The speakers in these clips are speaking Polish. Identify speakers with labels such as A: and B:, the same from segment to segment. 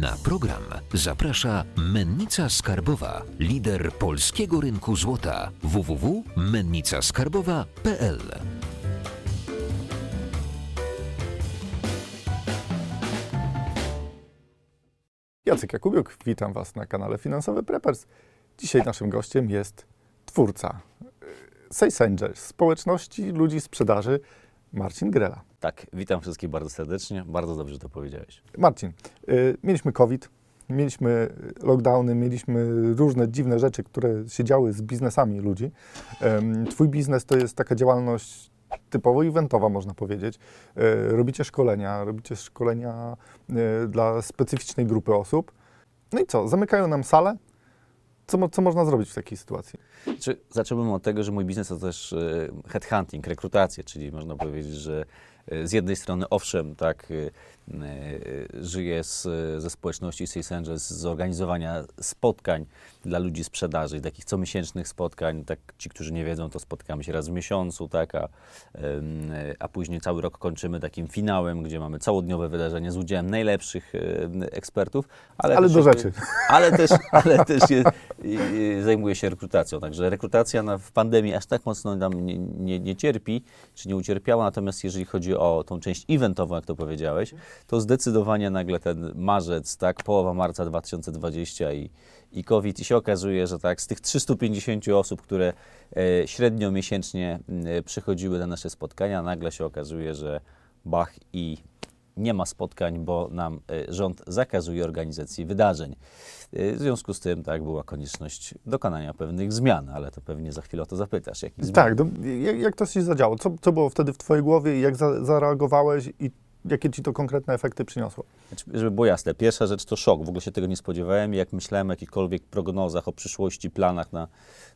A: Na program zaprasza Mennica Skarbowa, lider polskiego rynku złota www.mennicaskarbowa.pl.
B: Jacek Jakubiuk, witam Was na kanale Finansowy Preppers. Dzisiaj naszym gościem jest twórca y, Sales społeczności ludzi sprzedaży, Marcin Grela.
C: Tak, witam wszystkich bardzo serdecznie. Bardzo dobrze to powiedziałeś.
B: Marcin, y, mieliśmy COVID, mieliśmy lockdowny, mieliśmy różne dziwne rzeczy, które się działy z biznesami ludzi. Twój biznes to jest taka działalność typowo eventowa, można powiedzieć. Y, Robicie szkolenia, robicie szkolenia y, dla specyficznej grupy osób. No i co, zamykają nam salę? Co, co można zrobić w takiej sytuacji?
C: Zacząłbym od tego, że mój biznes to też headhunting, rekrutację, czyli można powiedzieć, że z jednej strony owszem, tak, e, e, żyję z, ze społeczności Sales Angels, z organizowania spotkań dla ludzi sprzedaży, takich comiesięcznych spotkań, tak ci, którzy nie wiedzą, to spotkamy się raz w miesiącu, tak, a, a później cały rok kończymy takim finałem, gdzie mamy całodniowe wydarzenie z udziałem najlepszych e, ekspertów, ale,
B: Ale
C: też
B: do rzeczy.
C: ale też, ale też je, zajmuje się rekrutacją. Także rekrutacja na, w pandemii aż tak mocno nam nie, nie, nie cierpi, czy nie ucierpiała. Natomiast jeżeli chodzi o tą część eventową, jak to powiedziałeś, to zdecydowanie nagle ten marzec, tak, połowa marca 2020 i, i COVID. I się okazuje, że tak, z tych 350 osób, które e, średnio miesięcznie e, przychodziły na nasze spotkania, nagle się okazuje, że bach i nie ma spotkań, bo nam e, rząd zakazuje organizacji wydarzeń. E, W związku z tym tak była konieczność dokonania pewnych zmian, ale to pewnie za chwilę o to zapytasz. Jakich?
B: Tak, jak, jak to się zadziało? Co, co było wtedy w Twojej głowie i jak za, zareagowałeś i jakie Ci to konkretne efekty przyniosło?
C: Znaczy, Żeby było jasne, pierwsza rzecz to szok. W ogóle się tego nie spodziewałem. Jak myślałem o jakichkolwiek prognozach o przyszłości, planach na,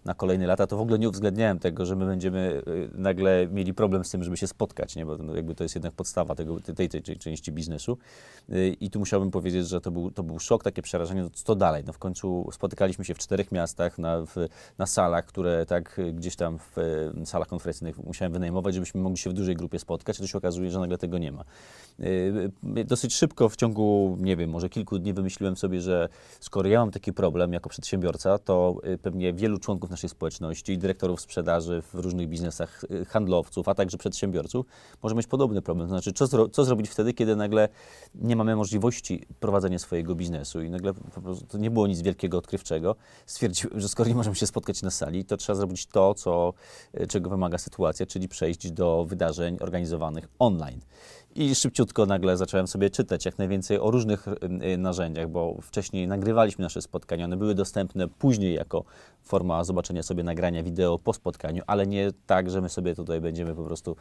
C: na kolejne lata, to w ogóle nie uwzględniałem tego, że my będziemy y, nagle mieli problem z tym, żeby się spotkać, nie? bo no, jakby to jest jednak podstawa tego, tej, tej, tej części biznesu. Y, I tu musiałbym powiedzieć, że to był, to był szok, takie przerażenie, no, co dalej? No, w końcu spotykaliśmy się w czterech miastach, na, w, na salach, które tak y, gdzieś tam w salach konferencyjnych musiałem wynajmować, żebyśmy mogli się w dużej grupie spotkać, a to się okazuje, że nagle tego nie ma. Y, y, Dosyć szybko, w ciągu, nie wiem, może kilku dni wymyśliłem sobie, że skoro ja mam taki problem jako przedsiębiorca, to y, pewnie wielu członków naszej społeczności, dyrektorów sprzedaży w różnych biznesach, y, handlowców, a także przedsiębiorców, może mieć podobny problem. To znaczy, co, zro co zrobić wtedy, kiedy nagle nie mamy możliwości prowadzenia swojego biznesu i nagle po prostu nie było nic wielkiego, odkrywczego. Stwierdziłem, że skoro nie możemy się spotkać na sali, to trzeba zrobić to, co, y, czego wymaga sytuacja, czyli przejść do wydarzeń organizowanych online. I szybciutko nagle zacząłem sobie czytać jak najwięcej o różnych y, y, narzędziach, bo wcześniej nagrywaliśmy nasze spotkania, one były dostępne później jako forma zobaczenia sobie nagrania wideo po spotkaniu, ale nie tak, że my sobie tutaj będziemy po prostu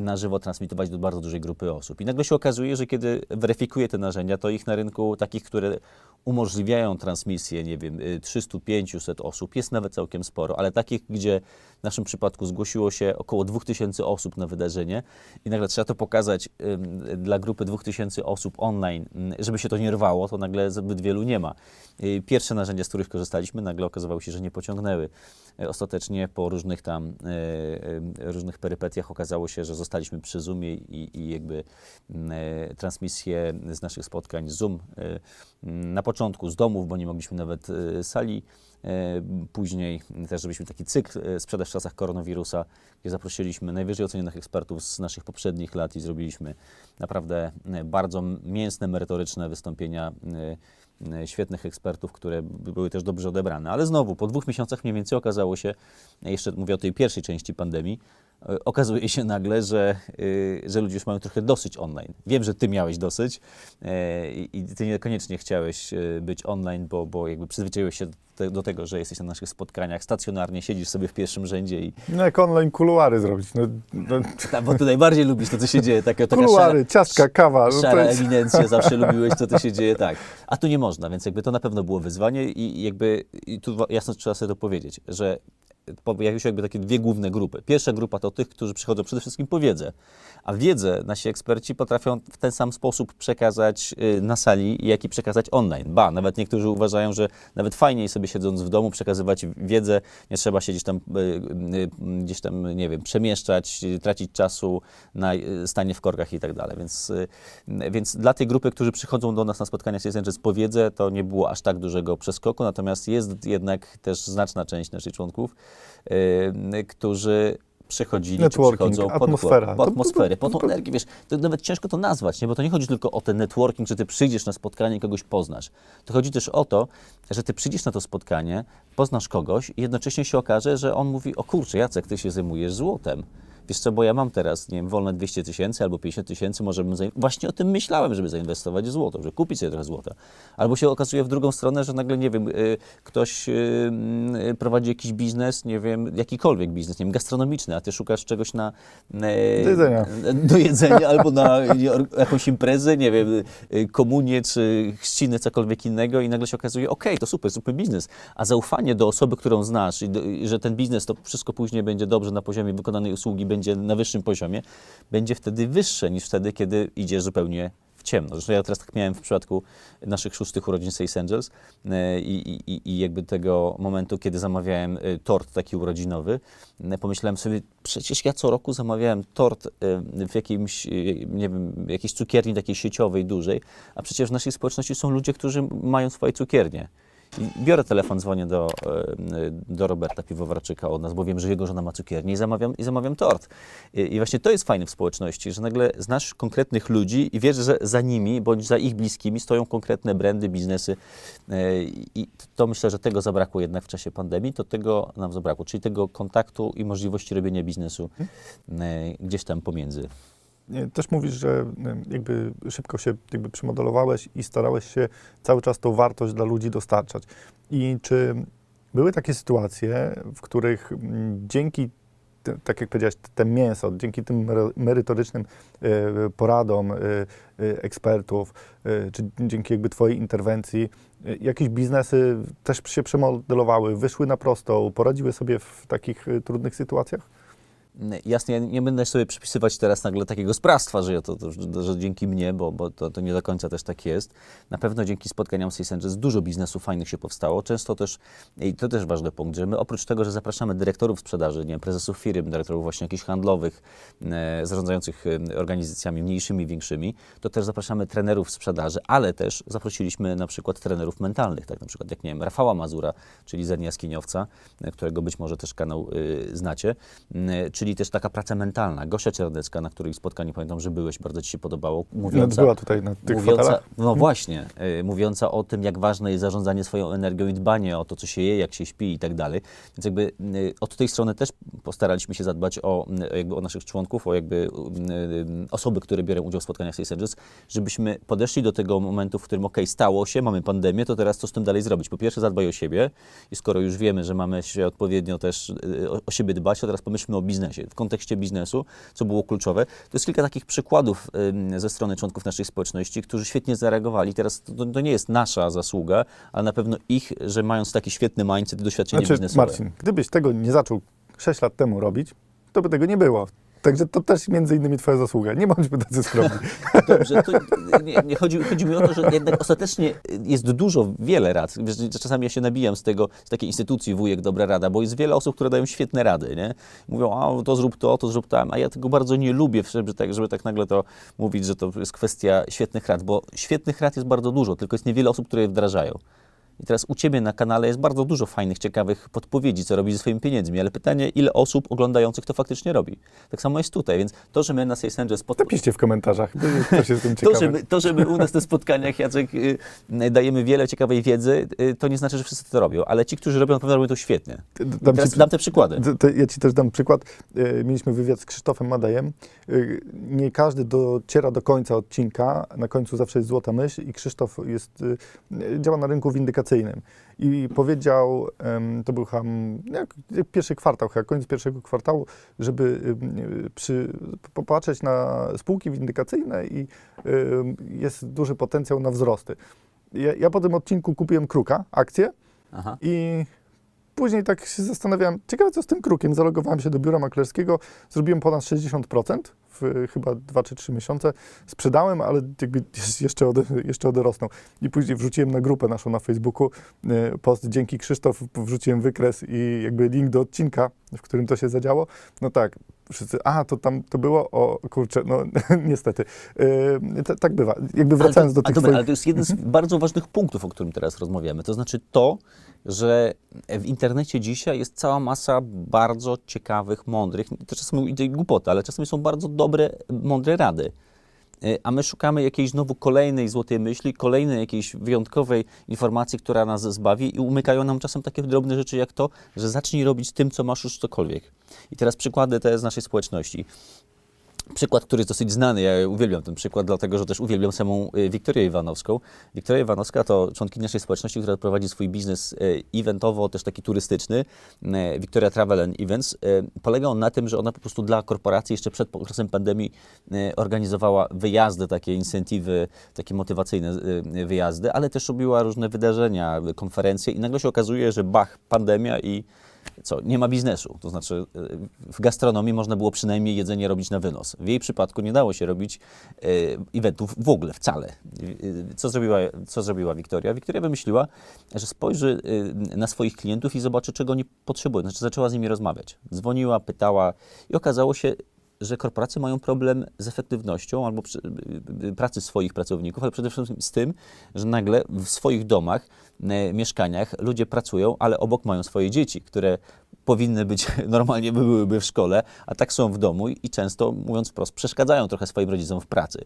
C: na żywo transmitować do bardzo dużej grupy osób. I nagle się okazuje, że kiedy weryfikuję te narzędzia, to ich na rynku takich, które umożliwiają transmisję, nie wiem, y, 300-500 osób, jest nawet całkiem sporo, ale takich, gdzie w naszym przypadku zgłosiło się około 2000 osób na wydarzenie i nagle trzeba to pokazać dla grupy 2000 osób online, żeby się to nie rwało, to nagle zbyt wielu nie ma. Y, Pierwsze narzędzia, z których korzystaliśmy, nagle okazywało się, że nie pociągnęły. Y, Ostatecznie po różnych tam y, różnych perypetiach okazało się, że zostaliśmy przy Zoomie i, i jakby y, transmisje z naszych spotkań Zoom na początku z domów, bo nie mogliśmy nawet sali Później też robiliśmy taki cykl e, Sprzedaż w czasach koronawirusa, gdzie zaprosiliśmy najwyżej ocenionych ekspertów z naszych poprzednich lat i zrobiliśmy naprawdę e, bardzo mięsne, merytoryczne wystąpienia e, e, świetnych ekspertów, które by- były też dobrze odebrane. Ale znowu, po dwóch miesiącach mniej więcej okazało się, jeszcze mówię o tej pierwszej części pandemii, e, okazuje się nagle, że, y, że ludzie już mają trochę dosyć online. Wiem, że ty miałeś dosyć e, i ty niekoniecznie chciałeś e, być online, bo, bo jakby przyzwyczaiłeś się do, te, do tego, że jesteś na naszych spotkaniach stacjonarnie, siedzisz sobie w pierwszym rzędzie i
B: No jak online kuluary zrobić? No, no,
C: tak, bo ty najbardziej lubisz to, co się dzieje. Taka, taka
B: kuluary, ciastka, kawa. No
C: szara
B: jest...
C: eminencja, zawsze lubiłeś, co to się dzieje, tak. A tu nie można, więc jakby to na pewno było wyzwanie i jakby i tu jasno trzeba sobie to powiedzieć, że pojawiły się jakby takie dwie główne grupy. Pierwsza grupa to tych, którzy przychodzą przede wszystkim po wiedzę, a wiedzę nasi eksperci potrafią w ten sam sposób przekazać y, na sali, jak i przekazać online. Ba, nawet niektórzy uważają, że nawet fajniej sobie siedząc w domu przekazywać wiedzę, nie trzeba się gdzieś tam, y, y, gdzieś tam nie wiem, przemieszczać, tracić czasu na stanie w korkach i tak dalej. Więc, więc dla tej grupy, którzy przychodzą do nas na spotkania z Angels po wiedzę, to nie było aż tak dużego przeskoku, natomiast jest jednak też znaczna część naszych członków, którzy przychodzili, czy
B: Networking,
C: przychodzą
B: atmosfera.
C: po,
B: To-
C: po
B: to-
C: atmosferę, po tą energię, wiesz, to nawet ciężko to nazwać, nie? bo to nie chodzi tylko o ten networking, że ty przyjdziesz na spotkanie i kogoś poznasz. To chodzi też o to, że ty przyjdziesz na to spotkanie, poznasz kogoś i jednocześnie się okaże, że on mówi, o kurczę, Jacek, ty się zajmujesz złotem. Wiesz co, bo ja mam teraz, nie wiem, wolne 200 tysięcy albo 50 tysięcy, może bym właśnie o tym myślałem, żeby zainwestować w złoto, żeby kupić sobie trochę złota. Albo się okazuje w drugą stronę, że nagle, nie wiem, y, ktoś y, y, prowadzi jakiś biznes, nie wiem, jakikolwiek biznes, nie wiem, gastronomiczny, a ty szukasz czegoś na... y,
B: Do jedzenia.
C: do jedzenia albo na jakąś imprezę, nie wiem, y, komunię czy chrzciny, cokolwiek innego i nagle się okazuje, okej, to super, super biznes, a zaufanie do osoby, którą znasz i, do, i że ten biznes to wszystko później będzie dobrze na poziomie wykonanej usługi, będzie na wyższym poziomie, będzie wtedy wyższe niż wtedy, kiedy idziesz zupełnie w ciemno. Zresztą ja teraz tak miałem w przypadku naszych szóstych urodzin Sales Angels e, i, i, i jakby tego momentu, kiedy zamawiałem e, tort taki urodzinowy, e, pomyślałem sobie, przecież ja co roku zamawiałem tort w jakimś, nie wiem, jakiejś cukierni takiej sieciowej, dużej, a przecież w naszej społeczności są ludzie, którzy mają swoje cukiernie. Biorę telefon, dzwonię do, e, do Roberta Piwowarczyka od nas, bo wiem, że jego żona ma cukiernię i zamawiam, i zamawiam tort. I, I właśnie to jest fajne w społeczności, że nagle znasz konkretnych ludzi i wiesz, że za nimi bądź za ich bliskimi stoją konkretne brandy, biznesy. E, I to myślę, że tego zabrakło jednak w czasie pandemii, to tego nam zabrakło, czyli tego kontaktu i możliwości robienia biznesu e, gdzieś tam pomiędzy.
B: Też mówisz, że jakby szybko się jakby przymodelowałeś i starałeś się cały czas tą wartość dla ludzi dostarczać. I czy były takie sytuacje, w których dzięki, tak jak powiedziałeś, te mięso, dzięki tym merytorycznym e, poradom e, e, ekspertów, czy dzięki jakby Twojej interwencji, jakieś biznesy też się przemodelowały, wyszły na prostą, poradziły sobie w takich trudnych sytuacjach?
C: Jasne, ja nie będę sobie przypisywać teraz nagle takiego sprawstwa, że, ja to, to, że, dzięki mnie, bo, bo to, to nie do końca też tak jest. Na pewno dzięki spotkaniom Sales Angels dużo biznesów fajnych się powstało. Często też, i to też ważny punkt, że my oprócz tego, że zapraszamy dyrektorów sprzedaży, nie prezesów firm, dyrektorów właśnie jakichś handlowych, e, zarządzających e, organizacjami mniejszymi, większymi, to też zapraszamy trenerów sprzedaży, ale też zaprosiliśmy na przykład trenerów mentalnych, tak na przykład jak, nie wiem, Rafała Mazura, czyli Zen Jaskiniowca, e, którego być może też kanał y, znacie, y, czyli też taka praca mentalna. Gosia Czernecka, na której spotkaniu pamiętam, że byłeś, bardzo Ci się podobało, mówiąca,
B: Była tutaj na tych
C: mówiąca,
B: fotelach?
C: no właśnie, y, mówiąca o tym, jak ważne jest zarządzanie swoją energią i dbanie o to, co się je, jak się śpi i tak dalej. Więc jakby y, od tej strony też postaraliśmy się zadbać o, y, jakby o naszych członków, o jakby y, osoby, które biorą udział w spotkaniach Sales Angels, żebyśmy podeszli do tego momentu, w którym ok, stało się, mamy pandemię, to teraz co z tym dalej zrobić? Po pierwsze zadbaj o siebie i skoro już wiemy, że mamy się odpowiednio też y, o, o siebie dbać, to teraz pomyślmy o biznesie. W kontekście biznesu, co było kluczowe, to jest kilka takich przykładów ze strony członków naszej społeczności, którzy świetnie zareagowali. Teraz to, to nie jest nasza zasługa, ale na pewno ich, że mając taki świetny mindset i doświadczenie
B: Znaczy,
C: biznesowe.
B: Marcin, gdybyś tego nie zaczął 6 lat temu robić, to by tego nie było. Także to też między innymi twoja zasługa. Nie bądźmy tacy skromni.
C: Dobrze, to nie, nie chodzi, chodzi mi o to, że jednak ostatecznie jest dużo, wiele rad. Czasami ja się nabijam z tego, z takiej instytucji wujek dobra rada, bo jest wiele osób, które dają świetne rady, nie? Mówią, a to zrób to, to zrób tam, a ja tego bardzo nie lubię, żeby tak, żeby tak nagle to mówić, że to jest kwestia świetnych rad, bo świetnych rad jest bardzo dużo, tylko jest niewiele osób, które je wdrażają. I teraz u Ciebie na kanale jest bardzo dużo fajnych, ciekawych podpowiedzi, co robić ze swoimi pieniędzmi, ale pytanie, ile osób oglądających to faktycznie robi. Tak samo jest tutaj, więc to, że my na Sales Angels pod...
B: Napiszcie w komentarzach, tym
C: To że, my, to, że my u nas na spotkaniach, Jacek, y, y, dajemy wiele ciekawej wiedzy, y, to nie znaczy, że wszyscy to robią, ale ci, którzy robią, na pewno robią to świetnie.
B: Dam
C: teraz
B: ci,
C: dam te przykłady.
B: d- to ja ci też dam przykład. E, Mieliśmy wywiad z Krzysztofem Madejem. E, Nie każdy dociera do końca odcinka. Na końcu zawsze jest złota myśl i Krzysztof jest, e, działa na rynku windykacyjnym. I powiedział, to był ham, jak, pierwszy kwartał, chyba koniec pierwszego kwartału, żeby przy, popatrzeć na spółki windykacyjne i jest duży potencjał na wzrosty. Ja, ja po tym odcinku kupiłem kruka, akcję
C: Aha.
B: i później tak się zastanawiałem, ciekawe co z tym krukiem. Zalogowałem się do biura maklerskiego, zrobiłem ponad 60% w chyba 2 czy 3 miesiące. Sprzedałem, ale jakby jeszcze, od, jeszcze odrosnął. I później wrzuciłem na grupę naszą na Facebooku e, post, dzięki Krzysztof wrzuciłem wykres i jakby link do odcinka, w którym to się zadziało. No tak, wszyscy, a to tam to było, o kurczę, no niestety. T- tak bywa. Jakby wracając
C: to,
B: do tych
C: dobra,
B: swoich...
C: ale to jest jeden z bardzo ważnych punktów, o którym teraz rozmawiamy. To znaczy to, że w internecie dzisiaj jest cała masa bardzo ciekawych, mądrych, to czasem idzie głupoty, ale czasami są bardzo dobre, mądre rady. Y, A my szukamy jakiejś znowu kolejnej złotej myśli, kolejnej jakiejś wyjątkowej informacji, która nas zbawi i umykają nam czasem takie drobne rzeczy jak to, że zacznij robić tym, co masz już cokolwiek. I teraz przykłady te z naszej społeczności. Przykład, który jest dosyć znany, ja uwielbiam ten przykład, dlatego że też uwielbiam samą y, Wiktorię Iwanowską. Wiktoria Iwanowska to członkini naszej społeczności, która prowadzi swój biznes y, eventowo, też taki turystyczny, y, Victoria Travel and Events. Polega on na tym, że ona po prostu dla korporacji jeszcze przed okresem pandemii organizowała wyjazdy, takie incentywy, takie motywacyjne wyjazdy, ale też robiła różne wydarzenia, konferencje i nagle się okazuje, że bach, pandemia i co, nie ma biznesu. To znaczy y, w gastronomii można było przynajmniej jedzenie robić na wynos. W jej przypadku nie dało się robić y, eventów w ogóle, wcale. Y, Co zrobiła, co zrobiła Wiktoria? Wiktoria wymyśliła, że spojrzy na swoich klientów i zobaczy, czego oni potrzebują. Znaczy zaczęła z nimi rozmawiać. Dzwoniła, pytała i okazało się, że korporacje mają problem z efektywnością albo przy, pracy swoich pracowników, ale przede wszystkim z tym, że nagle w swoich domach, e, mieszkaniach ludzie pracują, ale obok mają swoje dzieci, które powinny być, normalnie by byłyby w szkole, a tak są w domu i często, mówiąc wprost, przeszkadzają trochę swoim rodzicom w pracy.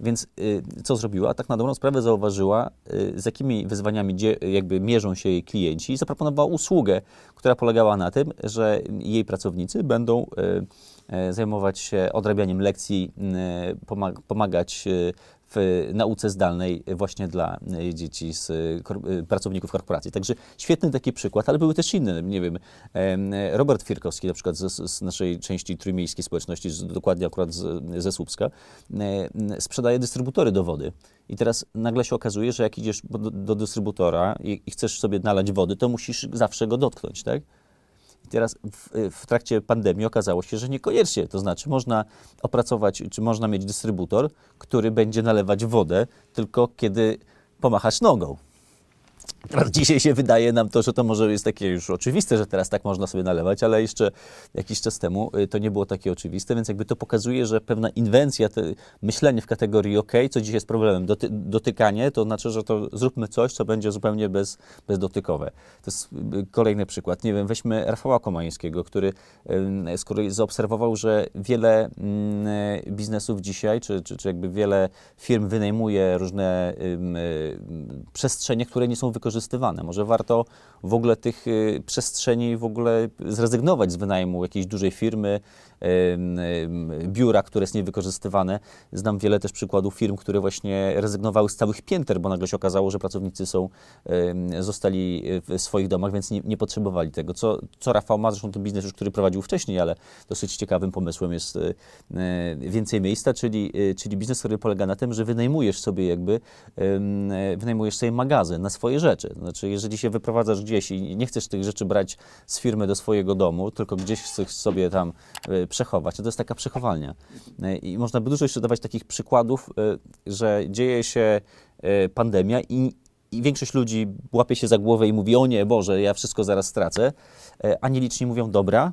C: Więc y, co zrobiła? Tak na dobrą sprawę zauważyła, y, z jakimi wyzwaniami dzie, jakby mierzą się jej klienci i zaproponowała usługę, która polegała na tym, że jej pracownicy będą y, e, zajmować się odrabianiem lekcji, pomag- pomagać w nauce zdalnej właśnie dla y, dzieci z y, y, pracowników korporacji. Także świetny taki przykład, ale były też inne, nie wiem, em, Robert Firkowski na przykład z, z naszej części trójmiejskiej społeczności, z, dokładnie akurat z, ze Słupska, sprzedaje dystrybutory do wody. I teraz nagle się okazuje, że jak idziesz do, do dystrybutora i, i chcesz sobie nalać wody, to musisz zawsze go dotknąć, tak? I teraz w, w trakcie pandemii okazało się, że niekoniecznie. To znaczy, można opracować, czy można mieć dystrybutor, który będzie nalewać wodę tylko kiedy pomachasz nogą. Teraz dzisiaj się wydaje nam to, że to może jest takie już oczywiste, że teraz tak można sobie nalewać, ale jeszcze jakiś czas temu y, to nie było takie oczywiste, więc jakby to pokazuje, że pewna inwencja, myślenie w kategorii OK, co dzisiaj jest problemem, doty, dotykanie, to znaczy, że to zróbmy coś, co będzie zupełnie bez, bezdotykowe. To jest y, kolejny przykład. Nie wiem, weźmy Rafała Komańskiego, który, y, z której zaobserwował, że wiele mm, y, biznesów dzisiaj, czy, czy, czy jakby wiele firm wynajmuje różne y, przestrzenie, które nie są wykorzystywane. Może warto w ogóle tych y, przestrzeni w ogóle zrezygnować z wynajmu jakiejś dużej firmy, biura, które jest niewykorzystywane. Znam wiele też przykładów firm, które właśnie rezygnowały z całych pięter, bo nagle się okazało, że pracownicy są, zostali w swoich domach, więc nie, nie potrzebowali tego. Co, co Rafał ma, zresztą to biznes już, który prowadził wcześniej, ale dosyć ciekawym pomysłem jest y, y, więcej miejsca, czyli, y, czyli biznes, który polega na tym, że wynajmujesz sobie jakby, y, wynajmujesz sobie magazyn na swoje rzeczy. Znaczy, jeżeli się wyprowadzasz gdzieś i nie chcesz tych rzeczy brać z firmy do swojego domu, tylko gdzieś chcesz sobie tam y, przechować, to jest taka przechowalnia. Y, I można by dużo jeszcze dawać takich przykładów, y, że dzieje się pandemia i, i większość ludzi łapie się za głowę i mówi, o nie, Boże, ja wszystko zaraz stracę, a nieliczni mówią, dobra,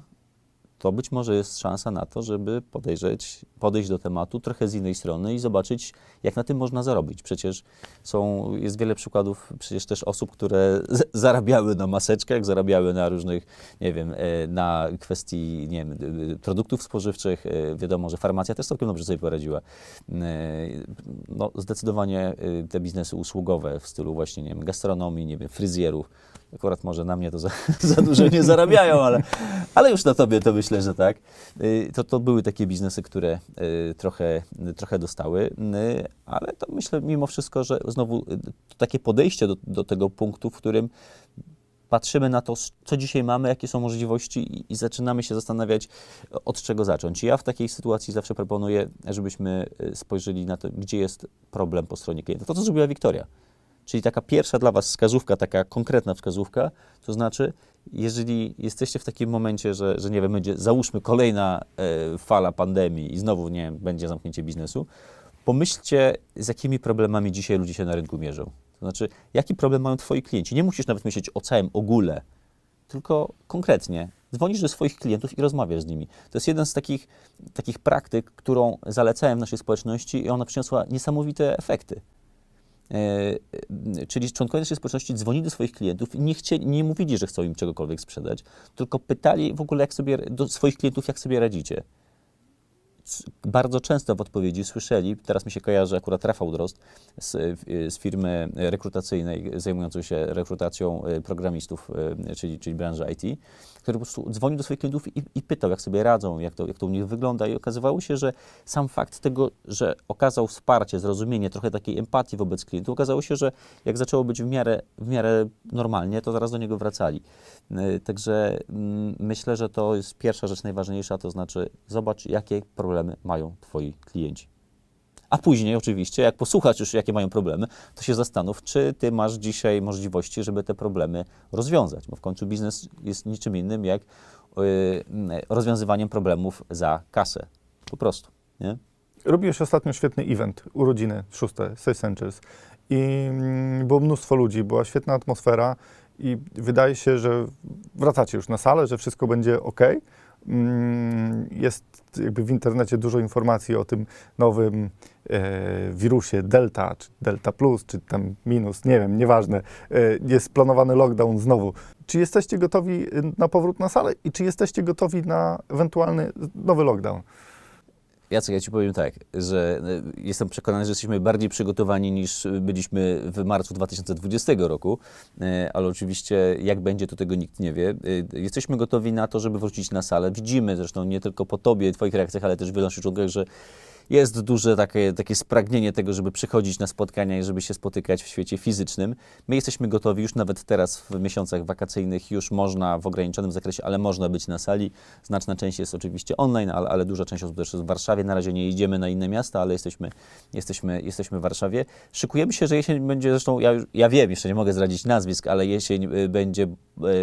C: to być może jest szansa na to, żeby podejrzeć, podejść do tematu trochę z innej strony i zobaczyć, jak na tym można zarobić. Przecież są, jest wiele przykładów przecież też osób, które zarabiały na maseczkach, zarabiały na różnych, nie wiem, e, na kwestii, nie wiem, produktów spożywczych. E, Wiadomo, że farmacja też całkiem dobrze sobie poradziła. E, No, zdecydowanie te biznesy usługowe w stylu właśnie, nie wiem, gastronomii, nie wiem, fryzjerów, akurat może na mnie to za, za dużo nie zarabiają, ale, ale już na tobie to myślę, że tak. Y, To, to były takie biznesy, które y, trochę, trochę dostały, y, ale to myślę mimo wszystko, że znowu takie podejście do, do tego punktu, w którym patrzymy na to, co dzisiaj mamy, jakie są możliwości i, i zaczynamy się zastanawiać, od czego zacząć. Ja w takiej sytuacji zawsze proponuję, żebyśmy spojrzeli na to, gdzie jest problem po stronie klienta. To, co zrobiła Wiktoria. Czyli taka pierwsza dla Was wskazówka, taka konkretna wskazówka, to znaczy, jeżeli jesteście w takim momencie, że, że nie wiem, będzie, załóżmy kolejna e, fala pandemii i znowu, nie wiem, będzie zamknięcie biznesu, pomyślcie, z jakimi problemami dzisiaj ludzie się na rynku mierzą. To znaczy, jaki problem mają Twoi klienci. Nie musisz nawet myśleć o całym ogóle, tylko konkretnie. Dzwonisz do swoich klientów i rozmawiasz z nimi. To jest jeden z takich, takich praktyk, którą zalecałem w naszej społeczności i ona przyniosła niesamowite efekty. E, e, czyli członkowie naszej społeczności dzwonili do swoich klientów i nie, chcieli, nie mówili, że chcą im czegokolwiek sprzedać, tylko pytali w ogóle jak sobie, do swoich klientów, jak sobie radzicie. Bardzo często w odpowiedzi słyszeli, teraz mi się kojarzy akurat Rafał Drozd z, z firmy rekrutacyjnej zajmującej się rekrutacją e, programistów, czyli, czyli branży IT, który po prostu dzwonił do swoich klientów i, i pytał, jak sobie radzą, jak to, jak to u nich wygląda. I okazywało się, że sam fakt tego, że okazał wsparcie, zrozumienie, trochę takiej empatii wobec klientów, okazało się, że jak zaczęło być w miarę, w miarę normalnie, to zaraz do niego wracali. Y, Także mm, myślę, że to jest pierwsza rzecz najważniejsza, to znaczy zobacz, jakie problemy mają Twoi klienci. A później oczywiście, jak posłuchasz już, jakie mają problemy, to się zastanów, czy ty masz dzisiaj możliwości, żeby te problemy rozwiązać, bo w końcu biznes jest niczym innym jak y, rozwiązywaniem problemów za kasę. Po prostu, nie?
B: Robiłeś ostatnio świetny event, urodziny szóste, Angels i mm, było mnóstwo ludzi, była świetna atmosfera i wydaje się, że wracacie już na salę, że wszystko będzie ok. Mm, Jest jakby w internecie dużo informacji o tym nowym e, wirusie Delta, czy Delta Plus, czy tam minus, nie wiem, nieważne. E, jest planowany lockdown znowu. Czy jesteście gotowi y, na powrót na salę i czy jesteście gotowi na ewentualny nowy lockdown?
C: Jacek, ja Ci powiem tak, że y, jestem przekonany, że jesteśmy bardziej przygotowani niż byliśmy w marcu 2020 roku, y, ale oczywiście jak będzie, to tego nikt nie wie. Y, Jesteśmy gotowi na to, żeby wrócić na salę. Widzimy zresztą nie tylko po Tobie, Twoich reakcjach, ale też w naszych członkach, że jest duże takie, takie spragnienie tego, żeby przychodzić na spotkania i żeby się spotykać w świecie fizycznym. My jesteśmy gotowi już nawet teraz w miesiącach wakacyjnych, już można w ograniczonym zakresie, ale można być na sali. Znaczna część jest oczywiście online, ale, ale duża część osób też jest w Warszawie. Na razie nie idziemy na inne miasta, ale jesteśmy, jesteśmy, jesteśmy w Warszawie. Szykujemy się, że jesień będzie zresztą, ja, ja wiem, jeszcze nie mogę zdradzić nazwisk, ale jesień y, będzie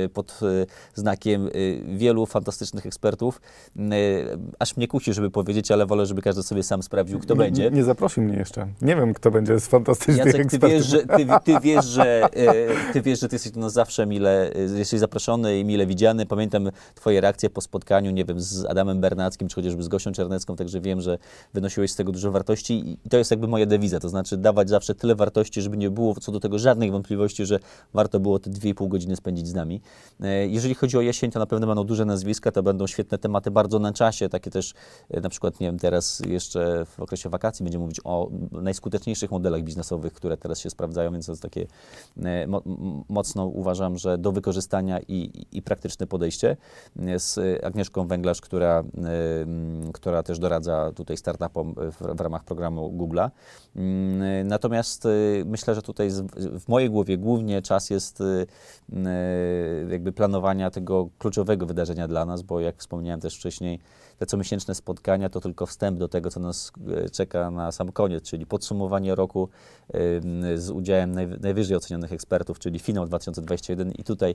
C: y, pod y, znakiem wielu fantastycznych ekspertów. Aż mnie kusi, żeby powiedzieć, ale wolę, żeby każdy sobie sam sprawdził, kto będzie.
B: Nie, zaprosił mnie jeszcze. Nie wiem, kto będzie z fantastycznych
C: Jacek, ty wiesz, że, ty, ty, wiesz, że, e, ty wiesz, że ty jesteś nas zawsze mile, e, jesteś zaproszony i mile widziany. Pamiętam twoje reakcje po spotkaniu, nie wiem, z Adamem Bernackim, czy chociażby z Gosią Czernecką, także wiem, że wynosiłeś z tego dużo wartości i to jest jakby moja dewiza, to znaczy dawać zawsze tyle wartości, żeby nie było co do tego żadnych wątpliwości, że warto było te 2,5 godziny spędzić z nami. E, Jeżeli chodzi o jesień, to na pewno będą duże nazwiska, to będą świetne tematy bardzo na czasie, takie też na przykład, nie wiem, teraz jeszcze w okresie wakacji będziemy mówić o najskuteczniejszych modelach biznesowych, które teraz się sprawdzają, więc to jest takie e, mocno uważam, że do wykorzystania i, i, praktyczne podejście e, z Agnieszką Węglarz, która, e, która też doradza tutaj startupom w, w ramach programu Google'a. Mm, Natomiast myślę, że tutaj w mojej głowie głównie czas jest jakby planowania tego kluczowego wydarzenia dla nas, bo jak wspomniałem też wcześniej, te comiesięczne spotkania to tylko wstęp do tego, co nas e, czeka na sam koniec, czyli podsumowanie roku em, z udziałem najwy- najwyżej ocenionych ekspertów, czyli finał 2021 i tutaj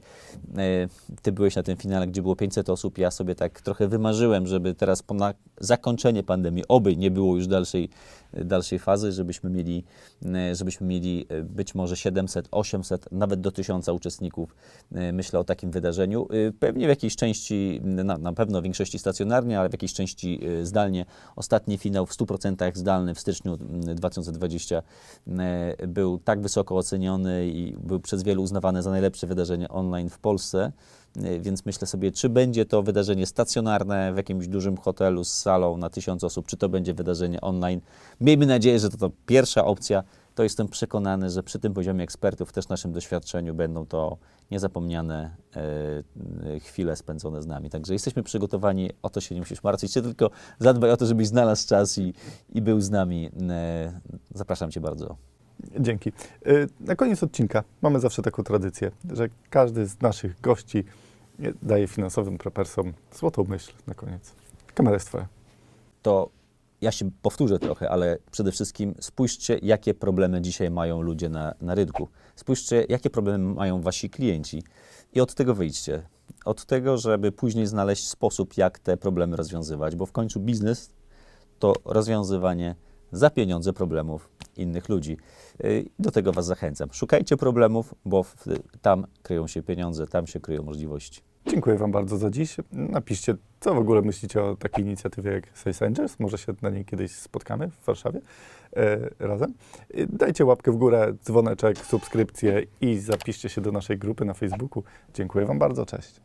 C: e, ty byłeś na tym finale, gdzie było 500 osób, ja sobie tak trochę wymarzyłem, żeby teraz po zakończenie pandemii, oby nie było już dalszej, dalszej fazy, żebyśmy mieli, e, żebyśmy mieli e, być może 700, 800, nawet do 1000 uczestników. E, Myślę o takim wydarzeniu. Pewnie w jakiejś części, na, na pewno w większości stacjonarnie, ale w jakiejś części zdalnie. Ostatni finał w 100% zdalny w styczniu mm, 2020 e, był tak wysoko oceniony i był przez wielu uznawany za najlepsze wydarzenie online w Polsce. E, Więc myślę sobie, czy będzie to wydarzenie stacjonarne w jakimś dużym hotelu z salą na tysiąc osób, czy to będzie wydarzenie online. Miejmy nadzieję, że to, to pierwsza opcja. To jestem przekonany, że przy tym poziomie ekspertów, też naszym doświadczeniu, będą to niezapomniane e, chwile spędzone z nami. Także jesteśmy przygotowani, o to się nie musisz martwić. Ty tylko zadbaj o to, żebyś znalazł czas i, i był z nami. E, zapraszam Cię bardzo.
B: Dzięki. Y, Na koniec odcinka mamy zawsze taką tradycję, że każdy z naszych gości daje finansowym prepersom złotą myśl na koniec. Kamera jest twoja.
C: To ja się powtórzę trochę, ale przede wszystkim spójrzcie, jakie problemy dzisiaj mają ludzie na, na rynku. Spójrzcie, jakie problemy mają wasi klienci i od tego wyjdźcie. Od tego, żeby później znaleźć sposób, jak te problemy rozwiązywać, bo w końcu biznes to rozwiązywanie za pieniądze problemów innych ludzi. Y, Do tego Was zachęcam. Szukajcie problemów, bo tam kryją się pieniądze, tam się kryją możliwości.
B: Dziękuję Wam bardzo za dziś. Napiszcie, co w ogóle myślicie o takiej inicjatywie jak Sales Angels. Może się na niej kiedyś spotkamy w Warszawie e, razem. E, Dajcie łapkę w górę, dzwoneczek, subskrypcję i zapiszcie się do naszej grupy na Facebooku. Dziękuję Wam bardzo. Cześć.